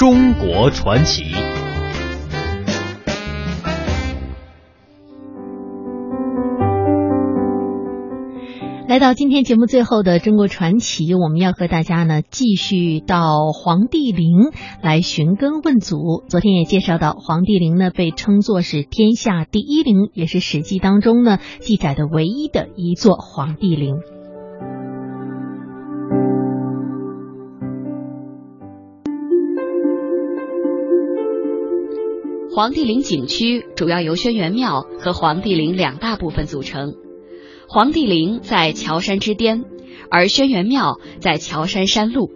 中国传奇。来到今天节目最后的中国传奇，我们要和大家呢继续到黄帝陵来寻根问祖。昨天也介绍到，黄帝陵呢被称作是天下第一陵，也是《史记》当中呢记载的唯一的一座黄帝陵。黄帝陵景区主要由轩辕庙和黄帝陵两大部分组成。黄帝陵在乔山之巅，而轩辕庙在乔山山路。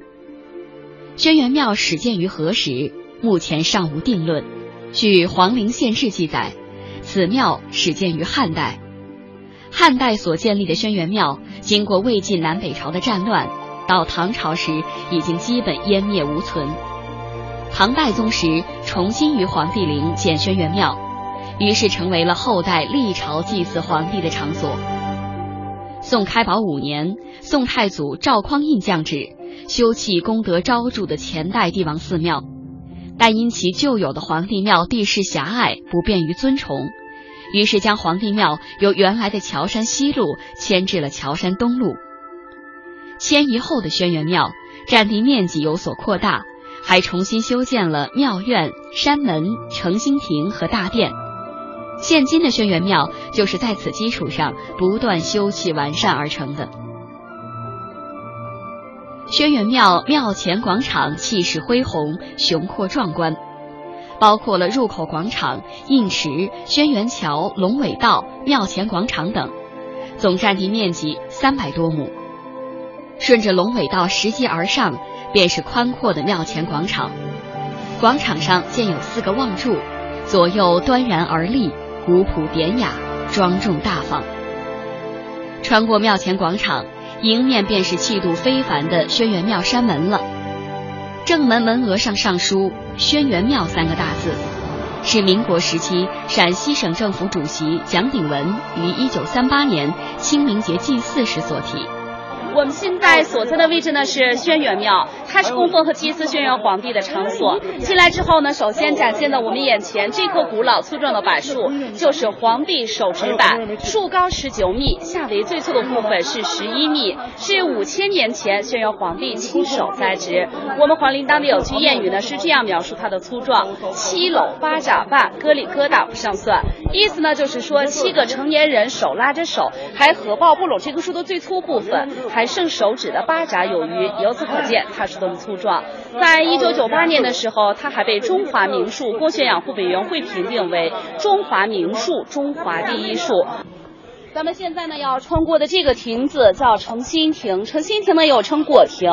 轩辕庙始建于何时？目前尚无定论。据《黄陵县志》记载，此庙始建于汉代。汉代所建立的轩辕庙，经过魏晋南北朝的战乱，到唐朝时已经基本湮灭无存。唐代宗时重新于黄帝陵建轩辕庙，于是成为了后代历朝祭祀皇帝的场所。宋开宝五年，宋太祖赵匡胤降旨修葺功德昭著的前代帝王寺庙，但因其旧有的皇帝庙地势狭隘，不便于尊崇，于是将皇帝庙由原来的乔山西路迁至了乔山东路。迁移后的轩辕庙占地面积有所扩大，还重新修建了庙院、山门、承心亭和大殿。现今的轩辕庙就是在此基础上不断修葺完善而成的。轩辕庙庙前广场气势恢宏、雄阔壮观，包括了入口广场、印池、轩辕桥、龙尾道、庙前广场等，总占地面积三百多亩。顺着龙尾道拾级而上，便是宽阔的庙前广场。广场上建有四个望柱，左右端然而立。古朴典雅，庄重大方。穿过庙前广场，迎面便是气度非凡的轩辕庙山门了。正门门额上上书“轩辕庙”三个大字，是民国时期陕西省政府主席蒋鼎文于一九三八年清明节祭祀时所题。我们现在所在的位置呢是轩辕庙，它是供奉和祭祀轩辕皇帝的场所。进来之后呢，首先展现在我们眼前这棵古老粗壮的柏树，就是皇帝手植柏，树高十九米，下围最粗的部分是十一米，是五千年前轩辕皇帝亲手栽植。我们黄陵当地有句谚语呢，是这样描述它的粗壮：七搂八掌半，割里疙瘩不上算。意思呢就是说，七个成年人手拉着手，还合抱不拢这棵树的最粗部分，还。剩手指的八爪有余，由此可见它是多么粗壮。在一九九八年的时候，它还被中华名树郭学养护委员会评定为中华名树、中华第一树。咱们现在呢要穿过的这个亭子叫承心亭，承心亭呢又称果亭。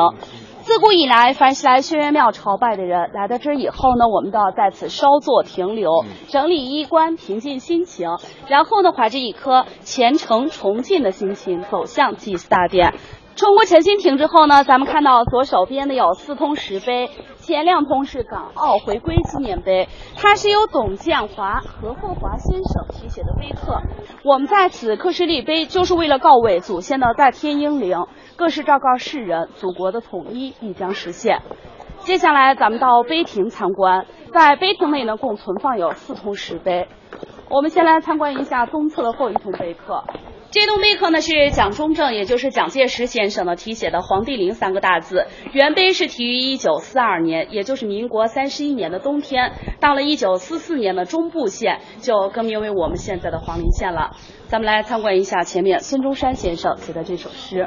自古以来，凡是来轩辕庙朝拜的人，来到这儿以后呢，我们都要在此稍作停留，整理衣冠，平静心情，然后呢，怀着一颗虔诚崇敬的心情，走向祭祀大殿。穿过晨兴亭之后呢，咱们看到左手边的有四通石碑，前两通是港澳回归纪念碑，它是由董建华、何厚华先生题写的碑刻。我们在此刻石立碑，就是为了告慰祖先的在天英灵，更是昭告世人，祖国的统一必将实现。接下来，咱们到碑亭参观，在碑亭内呢，共存放有四通石碑。我们先来参观一下东侧的后一通碑刻。这栋碑刻呢是蒋中正，也就是蒋介石先生呢题写的“黄帝陵”三个大字。原碑是题于一九四二年，也就是民国三十一年的冬天。到了一九四四年的中部县，就更名为我们现在的黄陵县了。咱们来参观一下前面孙中山先生写的这首诗。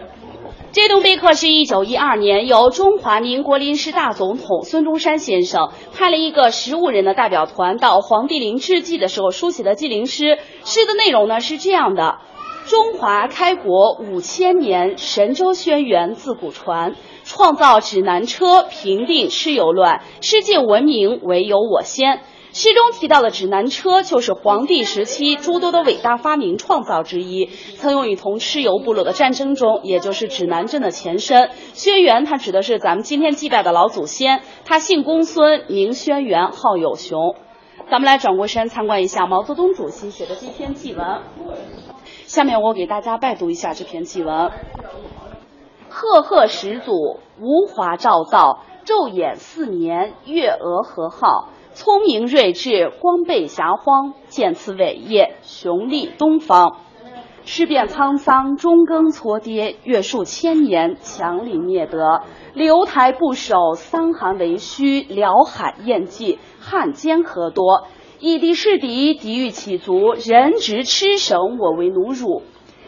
这栋碑刻是一九一二年由中华民国临时大总统孙中山先生派了一个十五人的代表团到黄帝陵致祭的时候书写的祭陵诗。诗的内容呢是这样的。中华开国五千年，神州轩辕自古传，创造指南车，平定蚩尤乱，世界闻名唯有我先。诗中提到的指南车，就是黄帝时期诸多的伟大发明创造之一，曾用于同蚩尤部落的战争中，也就是指南针的前身。轩辕，它指的是咱们今天祭拜的老祖先，他姓公孙，名轩辕，号有熊。咱们来转过身参观一下毛泽东主席写的这篇祭文。下面我给大家拜读一下这篇祭文：赫赫始祖，无华照造，昼衍四年，月俄和浩，聪明睿智，光背霞荒，见此伟业，雄立东方。事变沧桑，中耕蹉跌，越数千年，强力灭德。留台不守，桑寒为虚，辽海燕迹，汉奸何多？以敌视敌，敌欲起卒，人执痴绳，我为奴辱。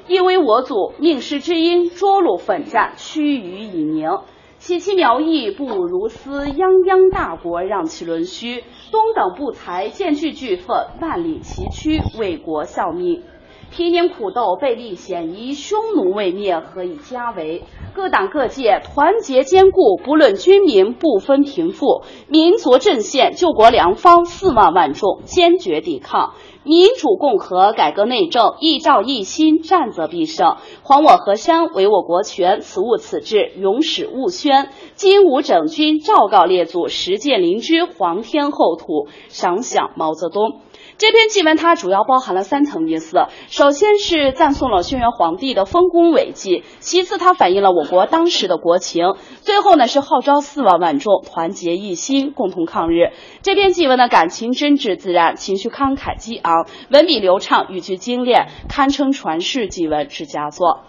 亦为我祖命师之音，捉鹿奋战，须臾以宁。其其苗裔，不如斯，泱泱大国，让其沦虚。东等不才，见巨巨愤，万里崎岖，为国效命。披年苦斗，背立险夷，匈奴未灭，何以家为？各党各界团结坚固，不论军民，不分贫富，民族阵线，救国良方，四万万众坚决抵抗。民主共和，改革内政，一照一心，战则必胜。还我河山，为我国权，此物此志，永始勿宣。今吾整军，昭告列祖，实践灵芝，皇天厚土，赏享毛泽东。这篇祭文它主要包含了三层意思，首先是赞颂了轩辕皇帝的丰功伟绩，其次它反映了我国当时的国情，最后呢是号召四万万众团结一心，共同抗日。这篇祭文的感情真挚自然，情绪慷慨激昂，文笔流畅，语句精炼，堪称传世祭文之佳作。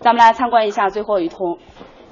咱们来参观一下最后一通。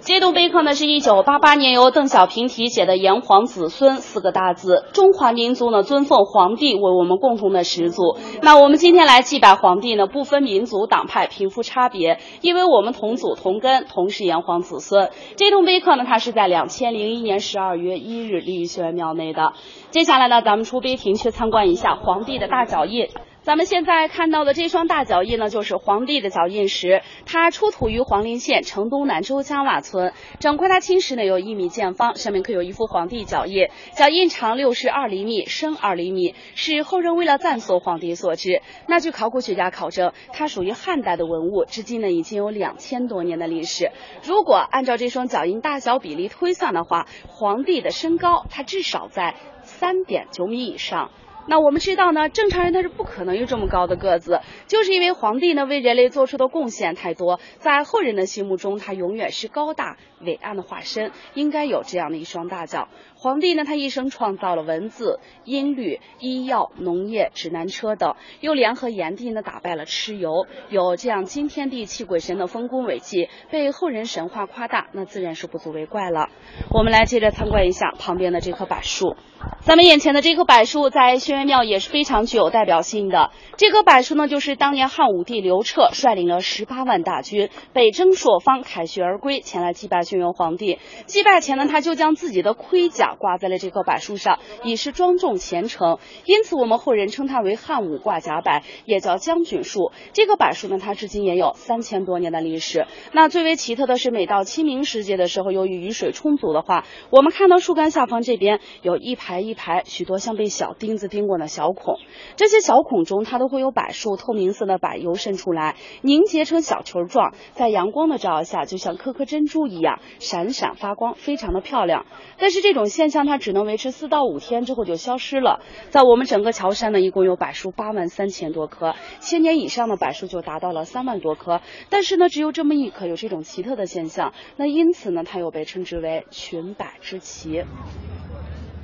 这栋碑刻呢，是一九八八年由邓小平题写的“炎黄子孙”四个大字。中华民族呢，尊奉皇帝为我们共同的始祖。那我们今天来祭拜皇帝呢，不分民族、党派、贫富差别，因为我们同祖同根，同是炎黄子孙。这栋碑刻呢，它是在两千零一年十二月一日立于轩辕庙内的。接下来呢，咱们出碑亭去参观一下皇帝的大脚印。咱们现在看到的这双大脚印呢，就是皇帝的脚印石。它出土于黄陵县城东南周家洼村，整块大青石呢有一米见方，上面刻有一幅皇帝脚印。脚印长六十二厘米，深二厘米，是后人为了赞颂皇帝所制。那据考古学家考证，它属于汉代的文物，至今呢已经有两千多年的历史。如果按照这双脚印大小比例推算的话，皇帝的身高他至少在三点九米以上。那我们知道呢，正常人他是不可能有这么高的个子，就是因为皇帝呢为人类做出的贡献太多，在后人的心目中，他永远是高大伟岸的化身，应该有这样的一双大脚。皇帝呢，他一生创造了文字、音律、医药、农业、指南车等，又联合炎帝呢打败了蚩尤，有这样惊天地泣鬼神的丰功伟绩，被后人神话夸大，那自然是不足为怪了。我们来接着参观一下旁边的这棵柏树，咱们眼前的这棵柏树在轩辕庙也是非常具有代表性的。这棵柏树呢，就是当年汉武帝刘彻率领了十八万大军北征朔方，凯旋而归，前来祭拜轩辕皇帝。祭拜前呢，他就将自己的盔甲挂在了这棵柏树上，以示庄重虔诚。因此，我们后人称它为汉武挂甲柏，也叫将军树。这棵柏树呢，它至今也有三千多年的历史。那最为奇特的是，每到清明时节的时候，由于雨水充足的话，我们看到树干下方这边有一排排一排许多像被小钉子钉过的小孔，这些小孔中它都会有柏树透明色的柏油渗出来，凝结成小球状，在阳光的照耀下，就像颗颗珍珠一样闪闪发光，非常的漂亮。但是这种现象它只能维持四到五天之后就消失了。在我们整个乔山呢，一共有柏树八万三千多棵，千年以上的柏树就达到了三万多棵，但是呢，只有这么一棵有这种奇特的现象，那因此呢，它又被称之为群柏之奇。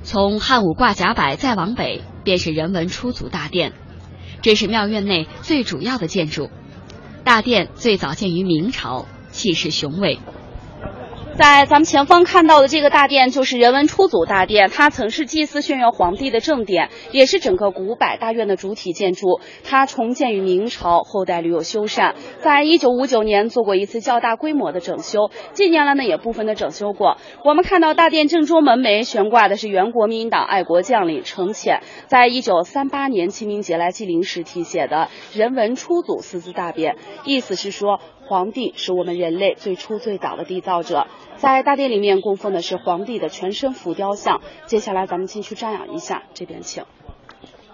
从汉武挂甲柏再往北，便是人文初祖大殿，这是庙院内最主要的建筑。大殿最早建于明朝，气势雄伟。在咱们前方看到的这个大殿就是人文初祖大殿，它曾是祭祀轩辕皇帝的正殿，也是整个古柏大院的主体建筑。它重建于明朝，后代屡有修缮，在一九五九年做过一次较大规模的整修，近年来呢也部分的整修过。我们看到大殿正中门楣悬挂的是原国民党爱国将领程潜在一九三八年清明节来祭灵时题写的“人文初祖”四字大匾，意思是说皇帝是我们人类最初最早的缔造者。在大殿里面供奉的是皇帝的全身浮雕像，接下来咱们进去瞻仰一下，这边请。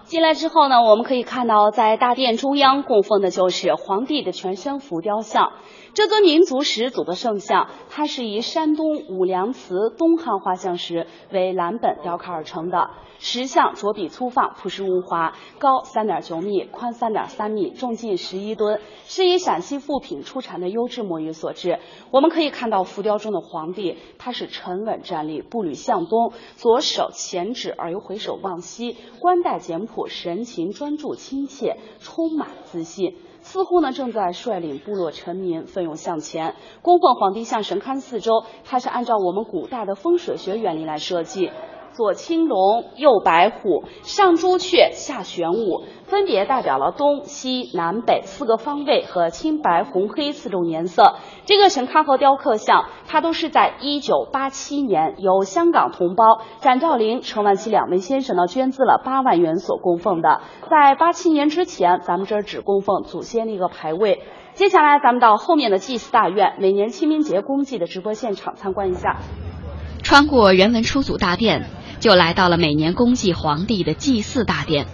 进来之后呢，我们可以看到在大殿中央供奉的就是皇帝的全身浮雕像。这尊民族始祖的圣像，它是以山东武梁祠东汉画像石为蓝本雕刻而成的。石像着笔粗放，朴实无华，高三点九米，宽三点三米，重近十一吨，是以陕西富品出产的优质墨玉所制。我们可以看到浮雕中的皇帝，他是沉稳站立，步履向东，左手前指而又回首望西，冠带简朴，神情专注亲切，充满自信。似乎呢正在率领部落臣民奋勇向前。供奉皇帝像神龛四周，它是按照我们古代的风水学原理来设计。左青龙，右白虎，上朱雀，下玄武，分别代表了东西南北四个方位和青白红黑四种颜色。这个神龛和雕刻像，它都是在一九八七年由香港同胞展兆林、陈万奇两位先生呢捐资了八万元所供奉的。在八七年之前，咱们这儿只供奉祖先的一个牌位。接下来，咱们到后面的祭祀大院，每年清明节公祭的直播现场参观一下。穿过人文出祖大殿。就来到了每年公祭皇帝的祭祀大殿。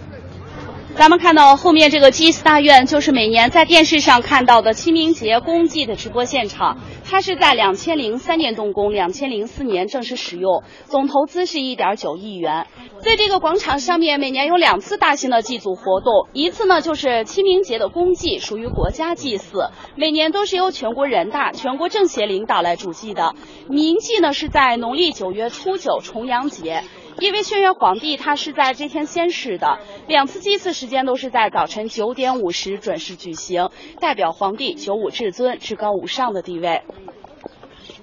咱们看到后面这个祭祀大院，就是每年在电视上看到的清明节公祭的直播现场。它是在两千零三年动工，两千零四年正式使用，总投资是一点九亿元。在这个广场上面，每年有两次大型的祭祖活动，一次呢就是清明节的公祭，属于国家祭祀，每年都是由全国人大、全国政协领导来主祭的。民祭呢是在农历九月初九重阳节。因为轩辕皇帝他是在这天仙逝的，两次祭祀时间都是在早晨九点五十准时举行，代表皇帝九五至尊、至高无上的地位。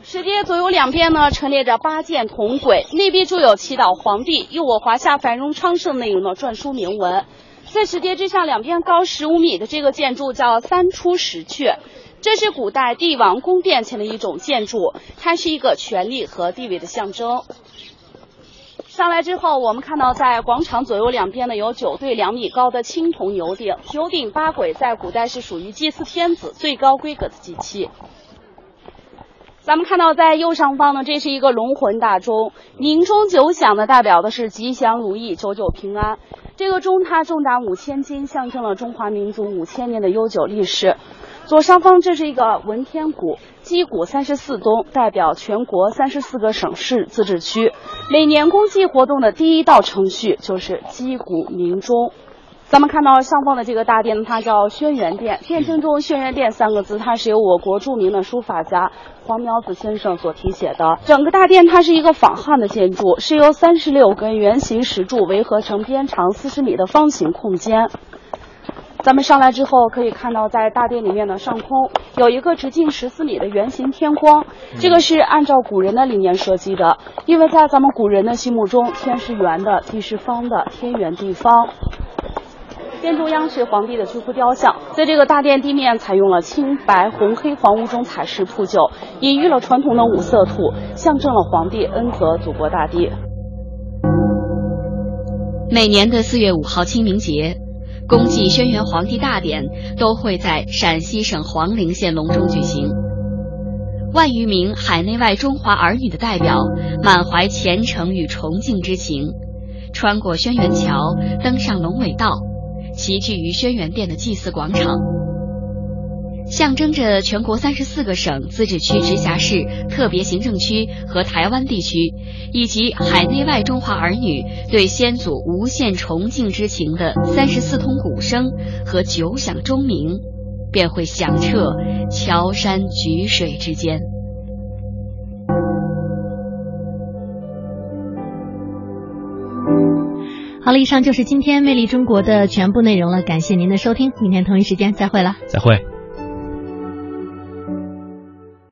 石阶左右两边呢陈列着八件铜轨，内壁铸有祈祷皇帝佑我华夏繁荣昌盛内容的篆书铭文。在石阶之上两边高十五米的这个建筑叫三出石阙，这是古代帝王宫殿前的一种建筑，它是一个权力和地位的象征。上来之后，我们看到在广场左右两边呢有九对两米高的青铜牛鼎，九鼎八簋在古代是属于祭祀天子最高规格的祭器。咱们看到在右上方呢，这是一个龙魂大钟，鸣钟九响呢，代表的是吉祥如意、久久平安。这个钟它重达五千斤，象征了中华民族五千年的悠久历史。左上方这是一个文天鼓，击鼓三十四咚，代表全国三十四个省市自治区。每年公祭活动的第一道程序就是击鼓鸣钟。咱们看到上方的这个大殿，它叫轩辕殿。殿厅中“轩辕殿”三个字，它是由我国著名的书法家黄苗子先生所题写的。整个大殿它是一个仿汉的建筑，是由三十六根圆形石柱围合成边长四十米的方形空间。咱们上来之后可以看到，在大殿里面的上空有一个直径十四米的圆形天光，这个是按照古人的理念设计的，因为在咱们古人的心目中，天是圆的，地是方的，天圆地方。殿中央是皇帝的巨幅雕像，在这个大殿地面采用了青白红黑黄五种彩石铺就，隐喻了传统的五色土，象征了皇帝恩泽祖国大地。每年的四月五号清明节。恭祭轩辕皇帝大典都会在陕西省黄陵县隆中举行，万余名海内外中华儿女的代表满怀虔诚与崇敬之情，穿过轩辕桥，登上龙尾道，齐聚于轩辕殿的祭祀广场。象征着全国三十四个省、自治区、直辖市、特别行政区和台湾地区，以及海内外中华儿女对先祖无限崇敬之情的三十四通鼓声和九响钟鸣，便会响彻桥山举水之间。好了，以上就是今天《魅力中国》的全部内容了，感谢您的收听，明天同一时间再会了，再会。